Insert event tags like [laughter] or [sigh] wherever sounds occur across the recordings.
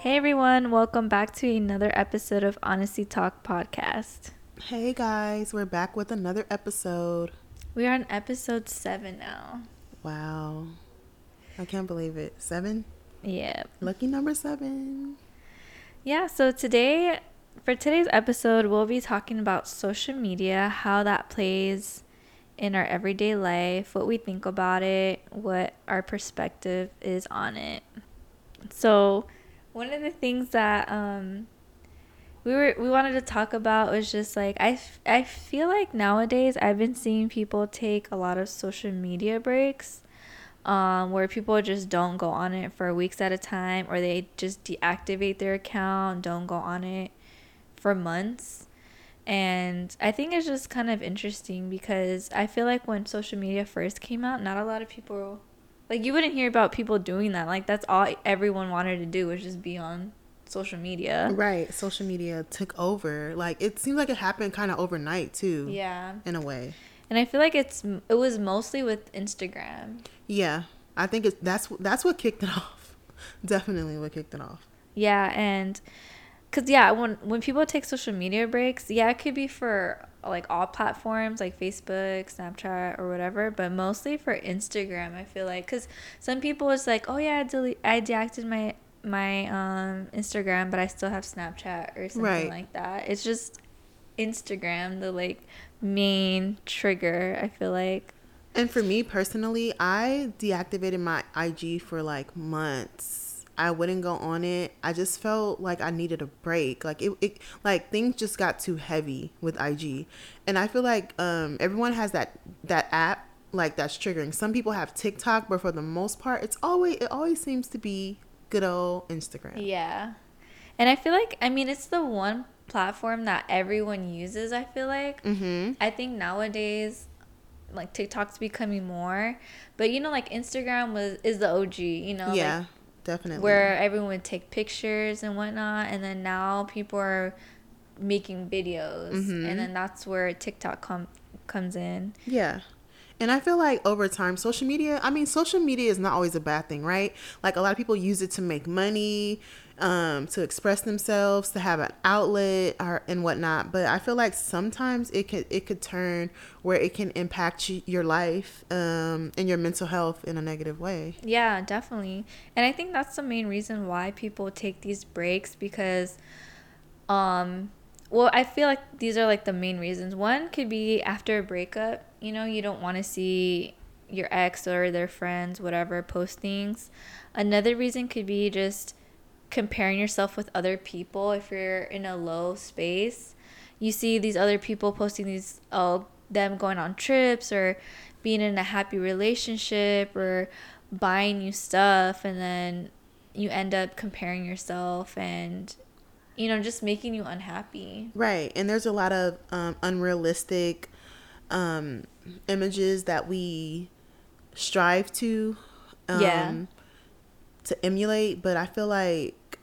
Hey everyone, welcome back to another episode of Honesty Talk podcast. Hey guys, we're back with another episode. We are on episode 7 now. Wow. I can't believe it. 7? Yeah. Lucky number 7. Yeah, so today for today's episode, we'll be talking about social media, how that plays in our everyday life, what we think about it, what our perspective is on it. So, one of the things that um, we were we wanted to talk about was just like I, f- I feel like nowadays I've been seeing people take a lot of social media breaks um, where people just don't go on it for weeks at a time or they just deactivate their account don't go on it for months. And I think it's just kind of interesting because I feel like when social media first came out not a lot of people like you wouldn't hear about people doing that like that's all everyone wanted to do was just be on social media Right. Social media took over. Like it seems like it happened kind of overnight too. yeah In a way. and i feel like it's it was mostly with instagram Yeah. I think it's that's that's what kicked it [laughs] off. Definitely what kicked it off. yeah and because yeah when when people take social media breaks yeah it could be for like all platforms like facebook snapchat or whatever but mostly for instagram i feel like because some people it's like oh yeah i delete i deactivated my my um instagram but i still have snapchat or something Right. like that it's just instagram the like main trigger i feel like And for me personally, I deactivated my IG for like months. I wouldn't go on it. I just felt like I needed a break. Like it, it like things just got too heavy with IG. And I feel like um everyone has that that app like that's triggering. Some people have TikTok, but for the most part, it's always it always seems to be good old Instagram. Yeah. And I feel like, I mean, it's the one platform that everyone uses, I feel like. Mhm. I think nowadays, like TikTok's becoming more, but you know, like Instagram was is the OG, you know, yeah, like definitely. where everyone would take pictures and whatnot, and then now people are making videos, Mhm. and then that's where TikTok com- comes in. Yeah. And I feel like over time, social media, I mean, social media is not always a bad thing, right? Like a lot of people use it to make money, um, to express themselves, to have an outlet or, and whatnot. But I feel like sometimes it could, it could turn where it can impact you, your life um, and your mental health in a negative way. Yeah, definitely. And I think that's the main reason why people take these breaks because um well, I feel like these are like the main reasons. One could be after a breakup, you know, you don't want to see your ex or their friends whatever post things. Another reason could be just comparing yourself with other people if you're in a low space. You see these other people posting these oh them going on trips or being in a happy relationship or buying new stuff and then you end up comparing yourself and you know just making you unhappy Right. And there's a lot of um, unrealistic um, images that we strive to um, Yeah. to emulate. But I feel like,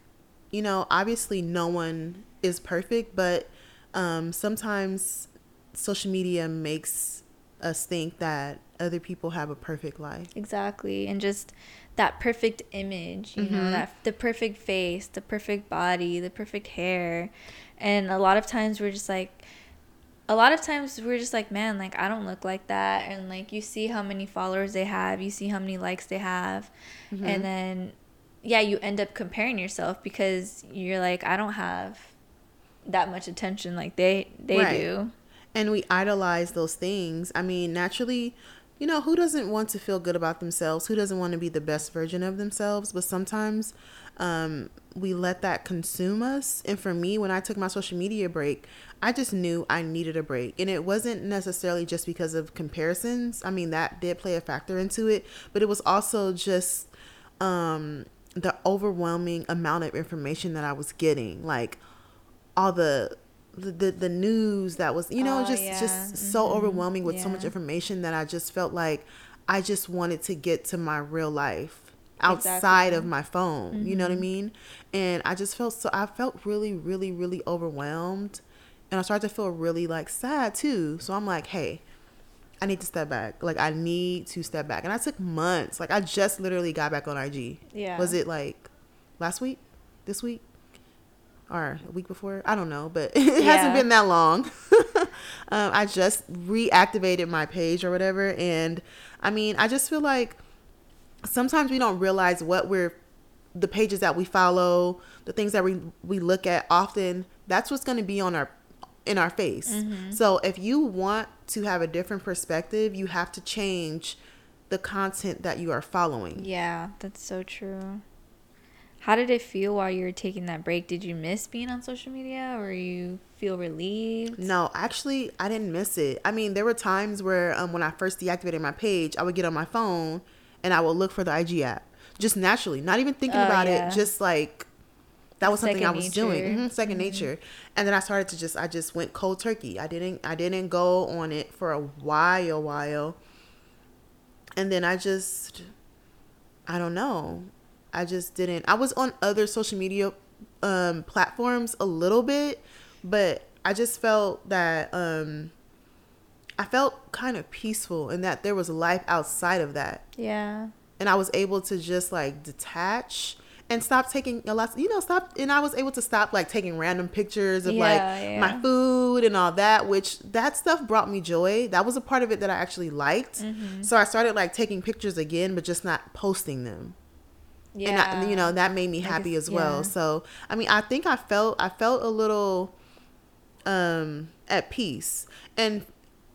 you know, obviously no one is perfect, but um, sometimes social media makes us think that other people have a perfect life. exactly and just that perfect image you know Mhm. that the perfect face the perfect body the perfect hair and a lot of times we're just like a lot of times we're just like man like i don't look like that and like you see how many followers they have you see how many likes they have Mhm. and then yeah you end up comparing yourself because you're like i don't have that much attention like they they Right. do and we idolize those things. I mean, naturally, you know, who doesn't want to feel good about themselves? Who doesn't want to be the best version of themselves? But sometimes um, we let that consume us. And for me, when I took my social media break, I just knew I needed a break. And it wasn't necessarily just because of comparisons. I mean, that did play a factor into it, but it was also just um, the overwhelming amount of information that I was getting. Like, all the the, the, the news that was you know Oh, just yeah. just so Mhm. overwhelming with so much information that I just felt like I just wanted to get to my real life outside Exactly. of my phone you know what I Mhm. mean? And I just felt so I felt really really really overwhelmed and I started to feel really like sad too. So I'm like hey I need to step back. Like I need to step back. And I took months. Like I just literally got back on IG yeah. Was it like last week? This week or a week before. I don't know, but [laughs] it Yeah. hasn't been that long. [laughs] um, I just reactivated my page or whatever, and I mean, I just feel like sometimes we don't realize what we're the pages that we follow, the things that we we look at often. That's what's going to be on our in our face. So if you want to have a different perspective, you have to change the content that you are following. Yeah, that's so true. How did it feel while you were taking that break? Did you miss being on social media or you feel relieved? No, actually, I didn't miss it. I mean, there were times where um, when I first deactivated my page, I would get on my phone and I would look for the IG app just naturally, not even thinking Oh, about yeah. it. Just like that was something Second I was doing, nature. hmm 2nd nature. And then I started to just, I just went cold turkey. I didn't, I didn't go on it for a while, while, and then I just, I don't know. I just didn't. I was on other social media um, platforms a little bit, but I just felt that um, I felt kind of peaceful and that there was life outside of that, Yeah. and I was able to just like detach and stop taking a lot. You know, stop, and I was able to stop like taking random pictures of Yeah, like yeah. my food and all that, which that stuff brought me joy. That was a part of it that I actually liked. Mm-hmm. So I started like taking pictures again, but just not posting them Yeah. and I, you know that made me happy guess- as well yeah. so i mean i think i felt i felt a little um at peace and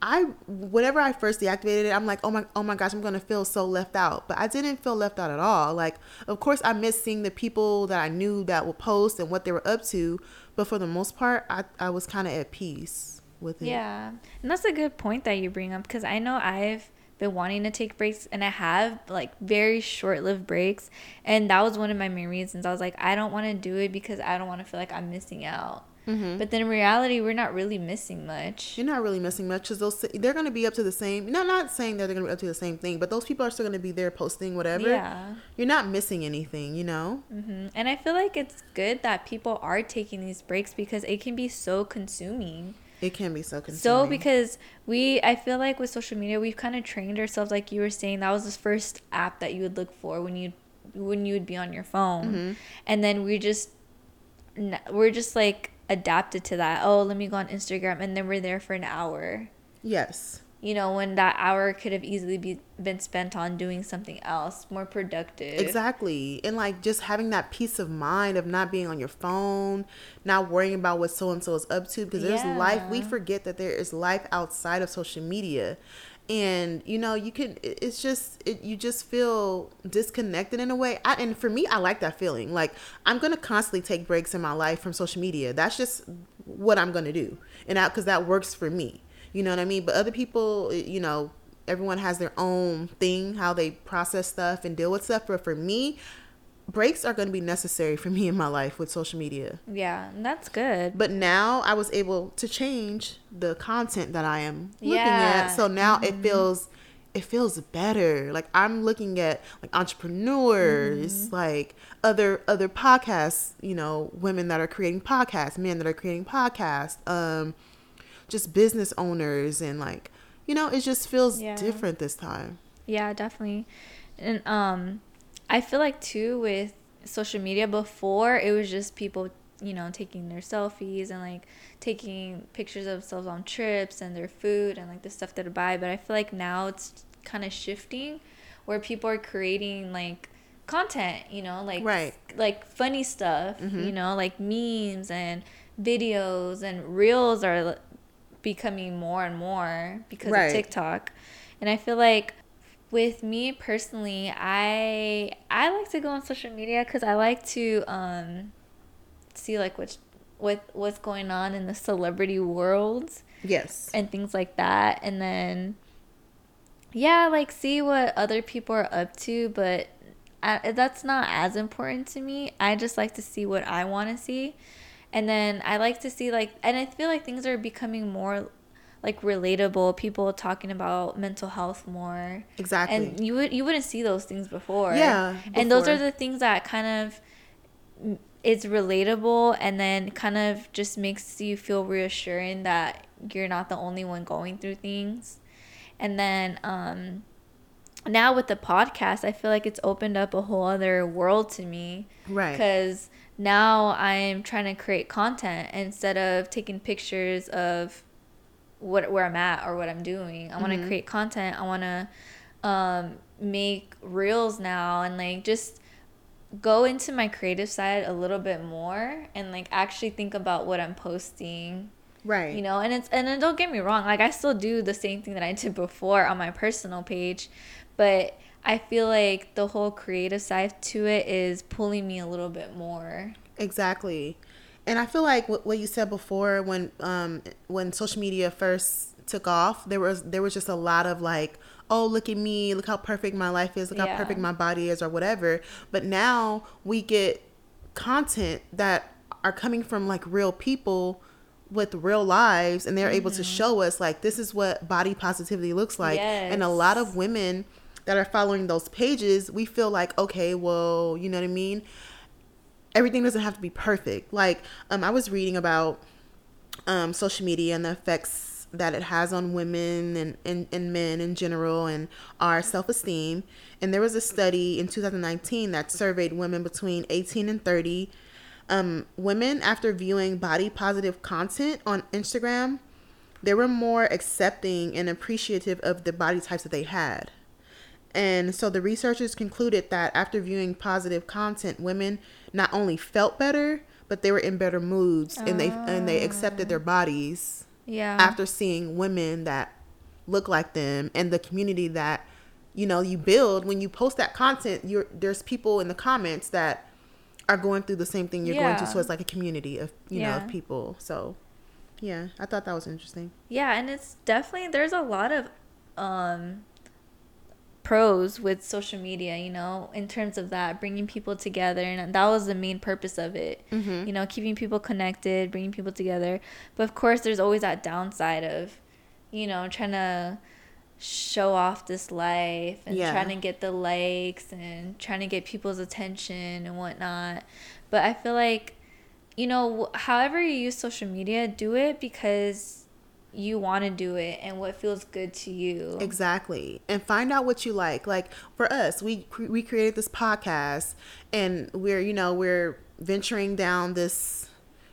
i whenever i first deactivated it i'm like oh my oh my gosh i'm gonna feel so left out but i didn't feel left out at all like of course i miss seeing the people that i knew that would post and what they were up to but for the most part i, I was kind of at peace with it Yeah. And that's a good point that you bring up because I know I've been wanting to take breaks and I have like very short lived breaks. And that was one of my main reasons. I was like, I don't want to do it because I don't want to feel like I'm missing out. Mm-hmm. But then in reality, we're not really missing much. You're not really missing much because those they're going to be up to the same. No, not saying that they're going to be up to the same thing, but those people are still going to be there posting whatever. Yeah. You're not missing anything, you know. hmm And I feel like it's good that people are taking these breaks because it can be so consuming. It can be so consuming. So because we, I feel like with social media, we've kind of trained ourselves. Like you were saying, that was the first app that you would look for when you, when you would be on your phone, Mm-hmm. and then we just, we're just like adapted to that. Oh, let me go on Instagram, and then we're there for an hour. yes, You know, when that hour could have easily be, been spent on doing something else, more productive. exactly, and like just having that peace of mind of not being on your phone, not worrying about what so and so is up to, because there's life. We forget that there is life outside of social media. And you know you can. It's just it, you just feel disconnected in a way. I, and for me, I like that feeling. Like I'm gonna constantly take breaks in my life from social media. That's just what I'm gonna do, and out because that works for me. You know what I mean? But other people, eh, you know, everyone has their own thing how they process stuff and deal with stuff. But for me, breaks are going to be necessary for [laughs] me in my life with social media. Yeah, that's good. But now I was able to change the content that I am looking Yeah. at. So now it mm-hmm. feels it feels better. Like I'm looking at like entrepreneurs, mm-hmm. like other other podcasts, you know, women that are creating podcasts, men that are creating podcasts, um just business owners and like you know, it just feels Yeah. different this time. Yeah, definitely. And um I feel like too with social media before it was just people, you know, taking their selfies and like taking pictures of themselves on trips and their food and like the stuff that they buy, but I feel like now it's kind of shifting where people are creating like content, you know, like Right. like funny stuff, you know, like memes and videos and reels are becoming more and more because Right. of TikTok. And I feel like with me personally, I I like to go on social media cuz I like to um see like what's what what's going on in the celebrity world Yes. and things like that and then yeah, like see what other people are up to, but I, that's not as important to me. I just like to see what I want to see. And then I like to see like and I feel like things are becoming more like relatable, people talking about mental health more. Exactly. And you would you wouldn't see those things before. Yeah, And those are the things that kind of it's relatable and then kind of just makes you feel reassuring that you're not the only one going through things. And then um now with the podcast, I feel like it's opened up a whole other world to me. Right. Because now I'm trying to create content instead of taking pictures of what where I'm at or what I'm doing. I want to Mhm. create content. I want to um, make reels now and like just go into my creative side a little bit more and like actually think about what I'm posting Right. you know and it's and then don't get me wrong like i still do the same thing that i did before on my personal page but i feel like the whole creative side to it is pulling me a little bit more Exactly. And I feel like what, what you said before when um when social media first took off, there was there was just a lot of like, oh, look at me, look how perfect my life is, look how perfect my body is or whatever. But now we get content that are coming from like real people with real lives and they're able to show us like this is what body positivity looks like. And a lot of women that are following those pages, we feel like, okay, well, you know what I mean? everything doesn't have to be perfect. Like, um, I was reading about um, social media and the effects that it has on women and, and, and men in general and our self esteem. And there was a study in 2019 that surveyed women between 18 and 30. Um, women, after viewing body positive content on Instagram, they were more accepting and appreciative of the body types that they had. And so the researchers concluded that after viewing positive content, women not only felt better, but they were in better moods and they and they accepted their bodies yeah. after seeing women that look like them and the community that you know you build. When you post that content you're there's people in the comments that are going through the same thing you're going through so it's like a community of you know of people. So yeah i thought that was interesting. Yeah and it's definitely there's a lot of um pros with social media you know in terms of that bringing people together and that was the main purpose of it Mhm. you know keeping people connected bringing people together but of course there's always that downside of you know trying to show off this life and Yeah. trying to get the likes and trying to get people's attention and whatnot but i feel like you know however you use social media do it because you want to do it and what feels good to you Exactly. And find out what you like. Like for us, we we created this podcast and we're, you know, we're venturing down this,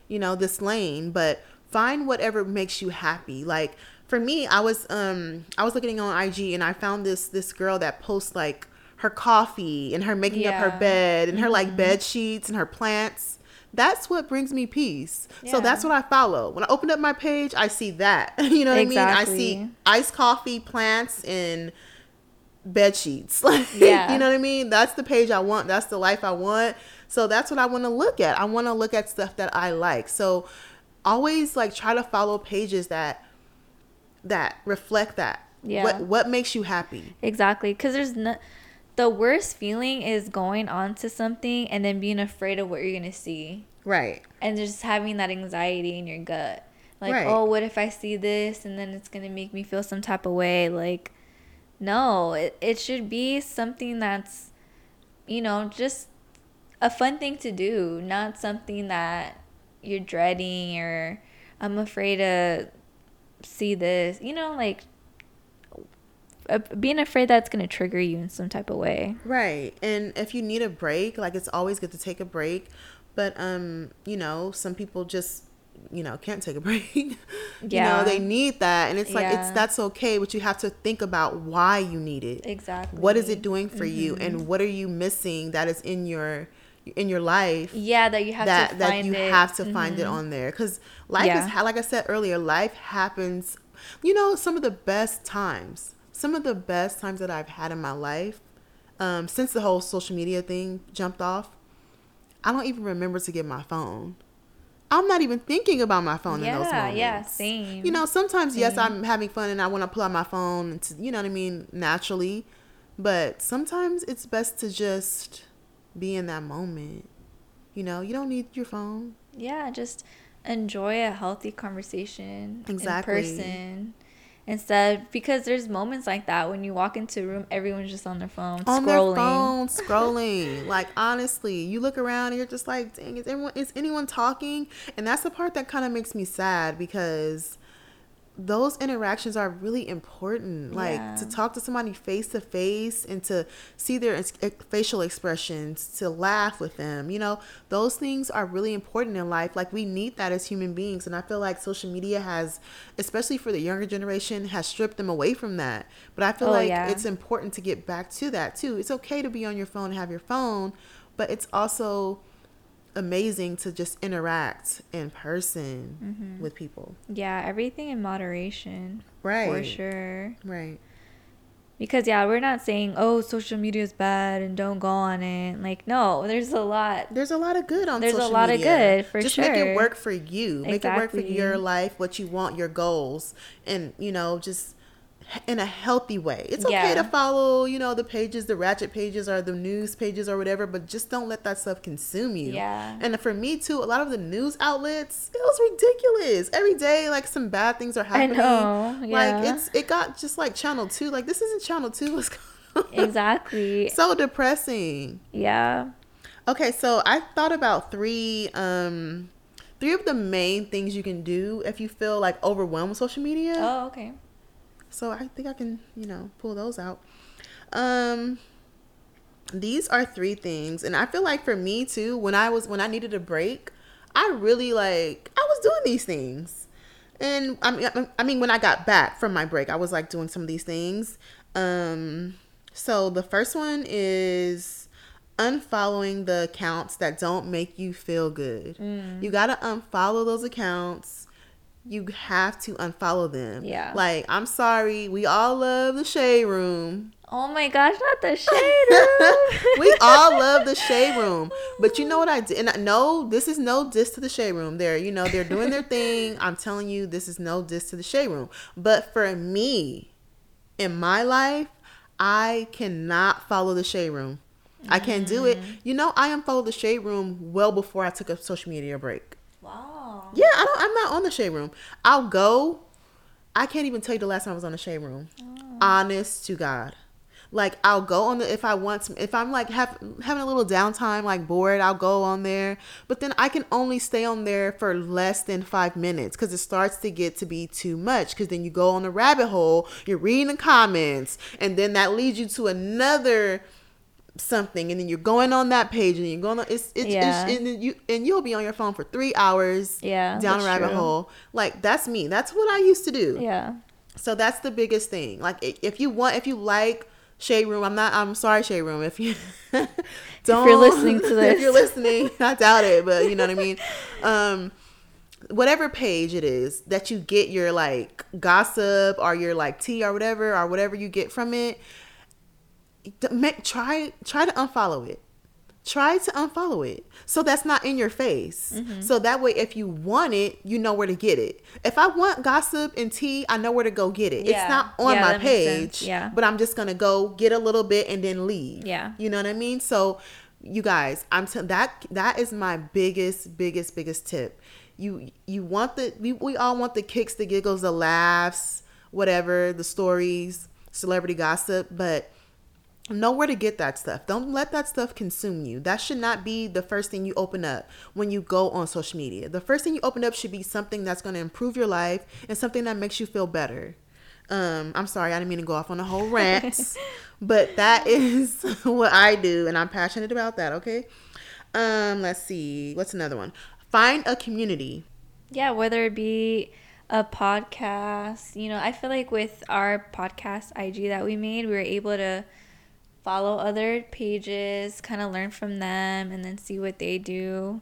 you know, this lane, but find whatever makes you happy. Like for me, I was um I was looking on IG and I found this this girl that posts like her coffee and her making up her bed and her like bed sheets and her plants. That's what brings me peace. So that's what I follow. When I open up my page, I see that. [laughs] you know what I mean? I see iced coffee, plants, and bed sheets. [laughs] Like, Yeah. you know what I mean? That's the page I want. That's the life I want. So that's what I want to look at. I want to look at stuff that I like. So always like try to follow pages that that reflect that. Yeah. What what makes you happy? Exactly, because there's no. The worst feeling is going on to something and then being afraid of what you're gonna see, Right. and just having that anxiety in your gut, like, Right. oh, what if I see this and then it's gonna make me feel some type of way? Like, no, it it should be something that's, you know, just a fun thing to do, not something that you're dreading or I'm afraid to see this. You know, like uh, being afraid that's going to trigger you in some type of way. Right. And if you need a break, like it's always good to take a break. But um, you know, some people just you know can't take a [laughs] break. you Yeah. know, they need that, and it's like Yeah. it's that's okay. But you have to think about why you need it. Exactly. What is it doing for you, Mm-hmm. and what are you missing that is in your in your life Yeah, that you have that to that find you it. have to find it Mhm. on there because life Yeah. is like I said earlier, life happens. You know, some of the best times, some of the best times that I've had in my life, um, since the whole social media thing jumped off, I don't even remember to get my phone. I'm not even thinking about my phone in those moments. yeah, same. You know, sometimes yes, I'm having fun and I want to pull out my phone, and to, you know what I mean, naturally. But sometimes it's best to just be in that moment. You know, you don't need your phone. Yeah, just enjoy a healthy conversation Exactly. in person instead because there's moments like that when you walk into a room everyone's just on their phone scrolling. on scrolling their phone [laughs] scrolling like honestly you look around and you're just like dang is everyone is anyone talking and that's the part that kind of makes me sad because those interactions are really important like Yeah. to talk to somebody face to face and to see their ex- facial expressions to laugh with them you know those things are really important in life like we need that as human beings and i feel like social media has especially for the younger generation has stripped them away from that but i feel Oh, like yeah. it's important to get back to that too it's okay to be on your phone and have your phone but it's also amazing to just interact in person Mm-hmm. with people Yeah, everything in moderation. Right. For sure. right Because yeah, we're not saying, "Oh, social media is bad and don't go on it." Like, no, there's a lot. There's a lot of good on There's a social lot of good, for Just make it work for you. Make it work for your life, what you want, your goals, and you know, just in a healthy way. It's okay Yeah. to follow, you know, the pages, the ratchet pages or the news pages or whatever, but just don't let that stuff consume you. Yeah. And for me too, a lot of the news outlets, it was ridiculous. Every day, like some bad things are happening. I know, Like it's it got just like channel two. Like this isn't channel two. [laughs] What's going on? Exactly. so depressing. Yeah. Okay, so I thought about three um three of the main things you can do if you feel like overwhelmed with social media. Oh, okay. So I think I can, you know, pull those out. Um these are three things and I feel like for me too when I was when I needed a break, I really like I was doing these things. And I mean I mean when I got back from my break, I was like doing some of these things. Um so the first one is unfollowing the accounts that don't make you feel good. Mm. You got to unfollow those accounts. You have to unfollow them. Yeah. Like, I'm sorry, we all love the shade room. Oh my gosh, not the [laughs] shade room. we all love the [laughs] shade room. But you know what I did? And I- no, this is no diss to the shade room. They're, you know, they're doing their thing. [laughs] I'm telling you, this is no diss to the shade room. But for me, in my life, I cannot follow the shade room. I can't do it. Mm. You know, I unfollowed the shade room well before I took a social media break. Wow. Yeah, I don't. I'm not on the shade room. I'll go. I can't even tell you the last time I was on the shade room. Oh. Honest to God, like I'll go on the if I want some. If I'm like have, having a little downtime, like bored, I'll go on there. But then I can only stay on there for less than five minutes because it starts to get to be too much. Because then you go on a rabbit hole, you're reading the comments, and then that leads you to another something and then you're going on that page and you're going on it's it's, Yeah. it's and then you and you'll be on your phone for three hours Yeah, down a rabbit true. hole. Like that's me. That's what i used to do. Yeah. so that's the biggest thing. Like if you want if you like shade room i'm not i'm sorry shade room. If you don't [laughs] if you're listening to this, [laughs] if you're listening [laughs] i doubt it but you know what i mean? Um whatever page it is that you get your like gossip or your like tea or whatever or whatever you get from it make try try to unfollow it try to unfollow it so that's not in your face Mm-hmm. so that way if you want it you know where to get it if i want gossip and tea i know where to go get it Yeah. it's not on Yeah, my that makes sense. page Yeah. but i'm just gonna go get a little bit and then leave Yeah. you know what i mean so you guys i'm t- that that is my biggest biggest biggest tip you you want the we, we all want the kicks the giggles the laughs whatever the stories celebrity gossip but know where to get that stuff. Don't let that stuff consume you. That should not be the first thing you open up when you go on social media. The first thing you open up should be something that's going to improve your life and something that makes you feel better. Um, I'm sorry, I didn't mean to go off on a whole rant, [laughs] but that is [laughs] what I do, and I'm passionate about that. Okay. Um, let's see. What's another one? Find a community. Yeah, whether it be a podcast, you know, I feel like with our podcast IG that we made, we were able to follow other pages, kind of learn from them, and then see what they do.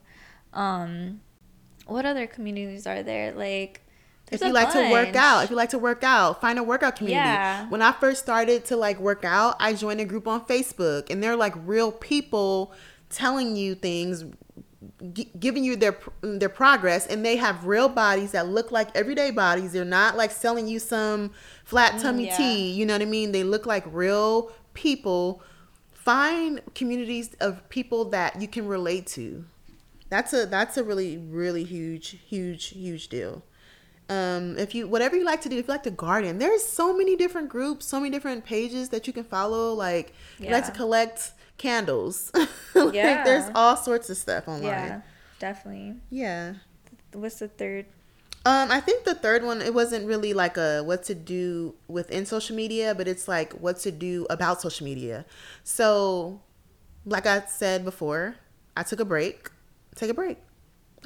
Um, what other communities are there? Like, if you like to work out if you like to work out find a workout community Yeah. when i first started to like work out i joined a group on facebook and they're like real people telling you things gi- giving you their their progress and they have real bodies that look like everyday bodies they're not like selling you some flat tummy Mm, yeah. tea you know what i mean they look like real people find communities of people that you can relate to that's a that's a really really huge huge huge deal um if you whatever you like to do if you like to garden there's so many different groups so many different pages that you can follow like you like to Yeah. collect candles [laughs] like Yeah. there's all sorts of stuff online Yeah, definitely. yeah What's the third? Um, I think the third one it wasn't really like a what to do within social media, but it's like what to do about social media. So, like I said before, I took a break. Take a break.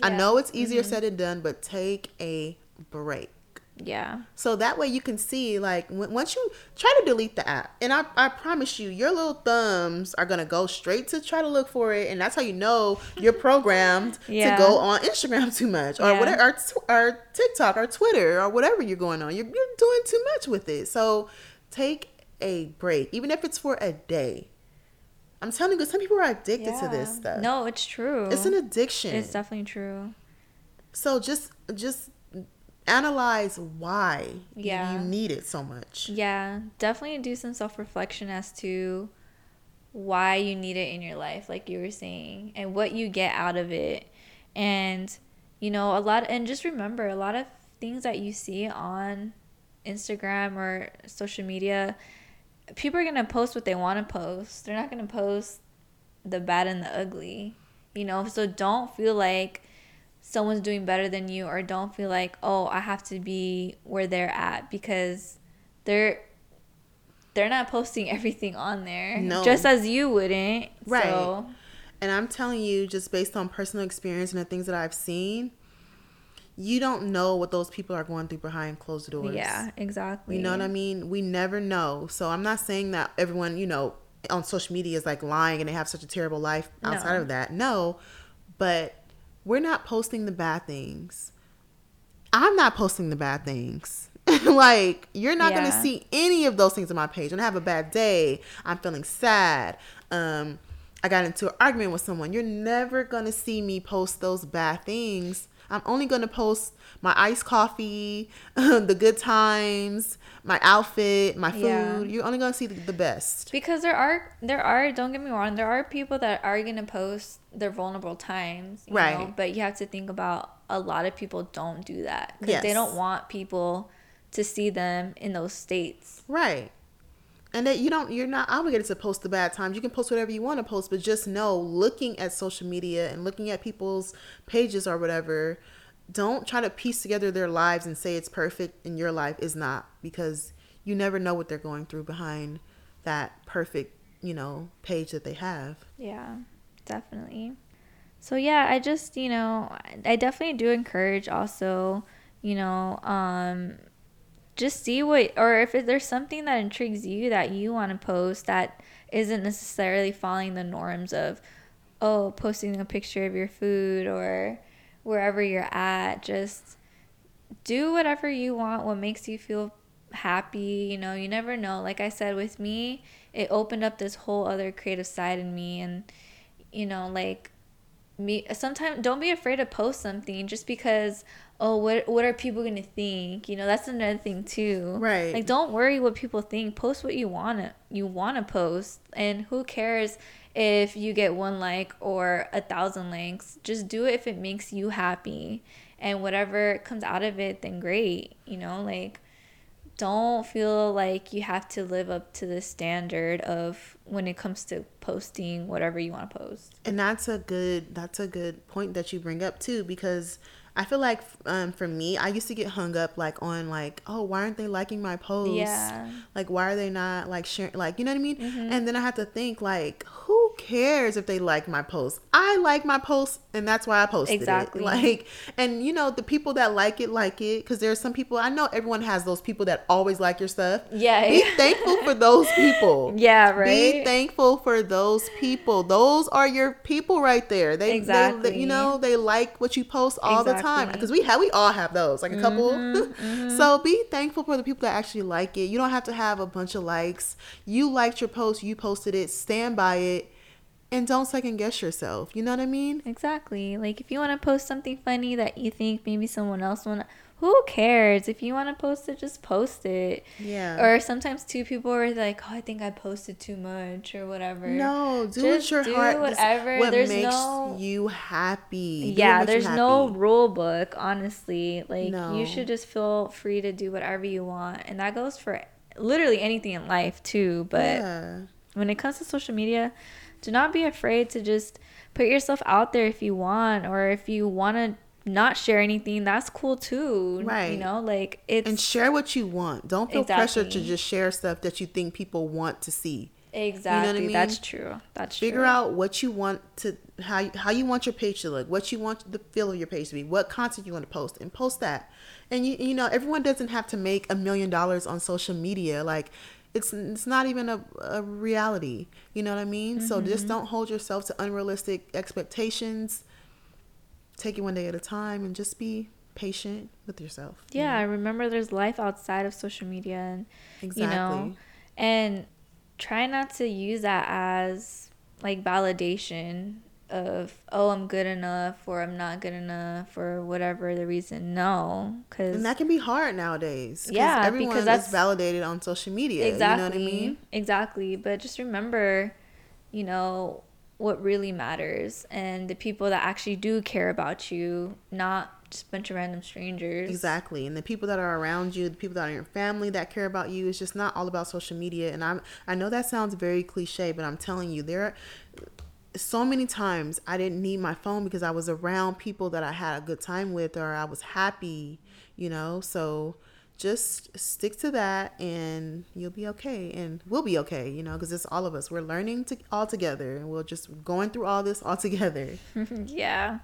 I know it's easier said than done, but take a break. Yeah. So that way you can see, like, when, once you try to delete the app, and I, I promise you, your little thumbs are gonna go straight to try to look for it, and that's how you know you're programmed Yeah. to go on Instagram too much, or Yeah. whatever, or, tw- or TikTok, or Twitter, or whatever you're going on. You're, you're doing too much with it. So take a break, even if it's for a day. I'm telling you, some people are addicted to this stuff. No, it's true. it's an addiction. It's definitely true. So just just analyze why Yeah. you need it so much. Yeah, definitely do some self reflection as to why you need it in your life, like you were saying, and what you get out of it. And, you know, a lot, and just remember a lot of things that you see on Instagram or social media, people are going to post what they want to post. They're not going to post the bad and the ugly, you know? So don't feel like someone's doing better than you or don't feel like, oh, I have to be where they're at because they're they're not posting [laughs] everything on there. No. Just as you wouldn't. Right. So, And I'm telling you, just based on personal experience and the things that I've seen, you don't know what those people are going through behind closed doors. yeah, exactly. You know what I mean? We never know. So I'm not saying that everyone, you know, on social media is like lying and they have such a terrible life outside No. of that. No. But we're not posting the bad things. I'm not posting the bad things. [laughs] like you're not gonna see any of those things on my page. When I have a bad day, I'm feeling sad. Um, I got into an argument with someone. You're never gonna see me post those bad things. I'm only gonna post my iced coffee, [laughs] the good times, my outfit, my food. Yeah. You're only gonna see the, the best. Because there are there are don't get me wrong, there are people that are gonna post their vulnerable times, you Right. know, but you have to think about a lot of people don't do that because they don't want people to see them in those states. Right. And that you don't you're not obligated to post the bad times. You can post whatever you want to post, but just know looking at social media and looking at people's pages or whatever, don't try to piece together their lives and say it's perfect and your life is not because you never know what they're going through behind that perfect, you know, page that they have. Yeah, definitely. So yeah, I just, you know, I definitely do encourage also, you know, um just see what or if there's something that intrigues you that you want to post that isn't necessarily following the norms of oh, posting a picture of your food or wherever you're at, just do whatever you want, what makes you feel happy. You know, you never know. Like I said, with me, it opened up this whole other creative side in me. And, you know, like, me sometimes don't be afraid to post something just because oh what what are people gonna think? You know that's another thing too. Right. like don't worry what people think. Post what you want to you want to post. And who cares if you get one like or a thousand likes? Just do it if it makes you happy. And whatever comes out of it then great. You know like don't feel like you have to live up to the standard of when it comes to posting whatever you want to post And that's a good that's a good point that you bring up too because I feel like um, for me, I used to get hung up like on like, oh, why aren't they liking my posts? Yeah. Like, why are they not like sharing? Like, you know what I mean? Mm-hmm. And then I have to think like, who cares if they like my post? I like my post, and that's why I posted Exactly. it. Like, and you know, the people that like it like it because there's some people I know. Everyone has those people that always like your stuff. Yeah. Be [laughs] thankful for those people. Yeah, Right. Be thankful for those people. Those are your people right there. They, Exactly. they you know, they like what you post all the time because we have we all have those, like a couple. [laughs] Mm-hmm, so be thankful for the people that actually like it. You don't have to have a bunch of likes. You liked your post, you posted it, stand by it, and don't second guess yourself. You know what I mean? Exactly. Like if you want to post something funny that you think maybe someone else want who cares? If you want to post it, just post it. Yeah. Or sometimes two people are like, "Oh, I think I posted too much or whatever." no, do Just what your do heart whatever. What There's makes no- you happy. Do Yeah, there's no rule book, honestly. Like No. you should just feel free to do whatever you want, and that goes for literally anything in life too. But yeah. when it comes to social media, do not be afraid to just put yourself out there if you want or if you want to not share anything, that's cool too. Right. You know, like it's and share what you want. Don't feel pressure to just share stuff that you think people want to see. exactly you know I mean? that's true. That's true. Figure true. out what you want to how you- how you want your page to look, what you want the feel of your page to be, what content you want to post, and post that. And you you know everyone doesn't have to make a million dollars on social media. Like it's it's not even a, a reality. You know what I mean? So Mm-hmm. just don't hold yourself to unrealistic expectations. Take it one day at a time and just be patient with yourself. you Yeah, know? remember there's life outside of social media and exactly. you know and try not to use that as like validation of oh i'm good enough or i'm not good enough or whatever the reason no because And that can be hard nowadays Yeah, everyone because is that's- validated on social media. exactly You know what I mean? exactly but just remember you know what really matters and the people that actually do care about you not just a bunch of random strangers Exactly. And the people that are around you, the people that are in your family that care about you, it's just not all about social media. And I'm I know that sounds very cliche, but I'm telling you, there are so many times I didn't need my phone because I was around people that I had a good time with or I was happy, you know. So just stick to that and you'll be okay and we'll be okay, you know, because it's all of us. We're learning to all together and we're just going through all this all together. [laughs] yeah.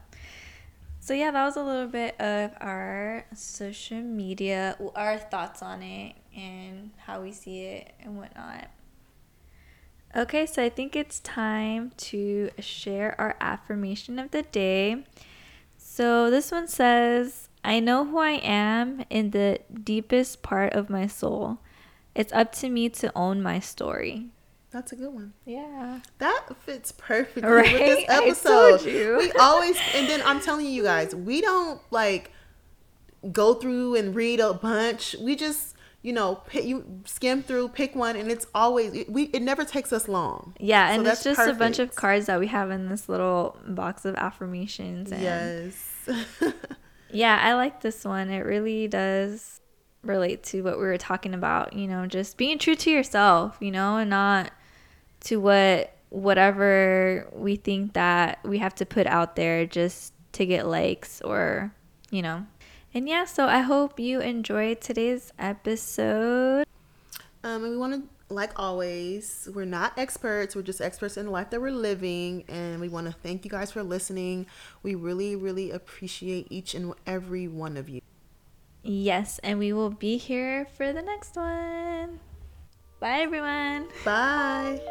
So yeah, that was a little bit of our social media, our thoughts on it, and how we see it and whatnot. Okay, so I think it's time to share our affirmation of the day. So this one says, I know who I am in the deepest part of my soul. It's up to me to own my story. That's a good one. Yeah. That fits perfectly Right? with this [laughs] episode. We always, and then I'm telling you guys, we don't like go through and read a bunch. We just, you know, pick, you skim through, pick one, and it's always we. It never takes us long. Yeah, So and it's just a bunch of cards that we have in this little box of affirmations. And Yes. [laughs] Yeah, I like this one. It really does relate to what we were talking about, you know, just being true to yourself, you know, and not to what whatever we think that we have to put out there just to get likes or, you know. And yeah, so I hope you enjoyed today's episode. Um, and we want to, like always, we're not experts. We're just experts in the life that we're living. And we want to thank you guys for listening. We really, really appreciate each and every one of you. Yes, and we will be here for the next one. Bye everyone. Bye.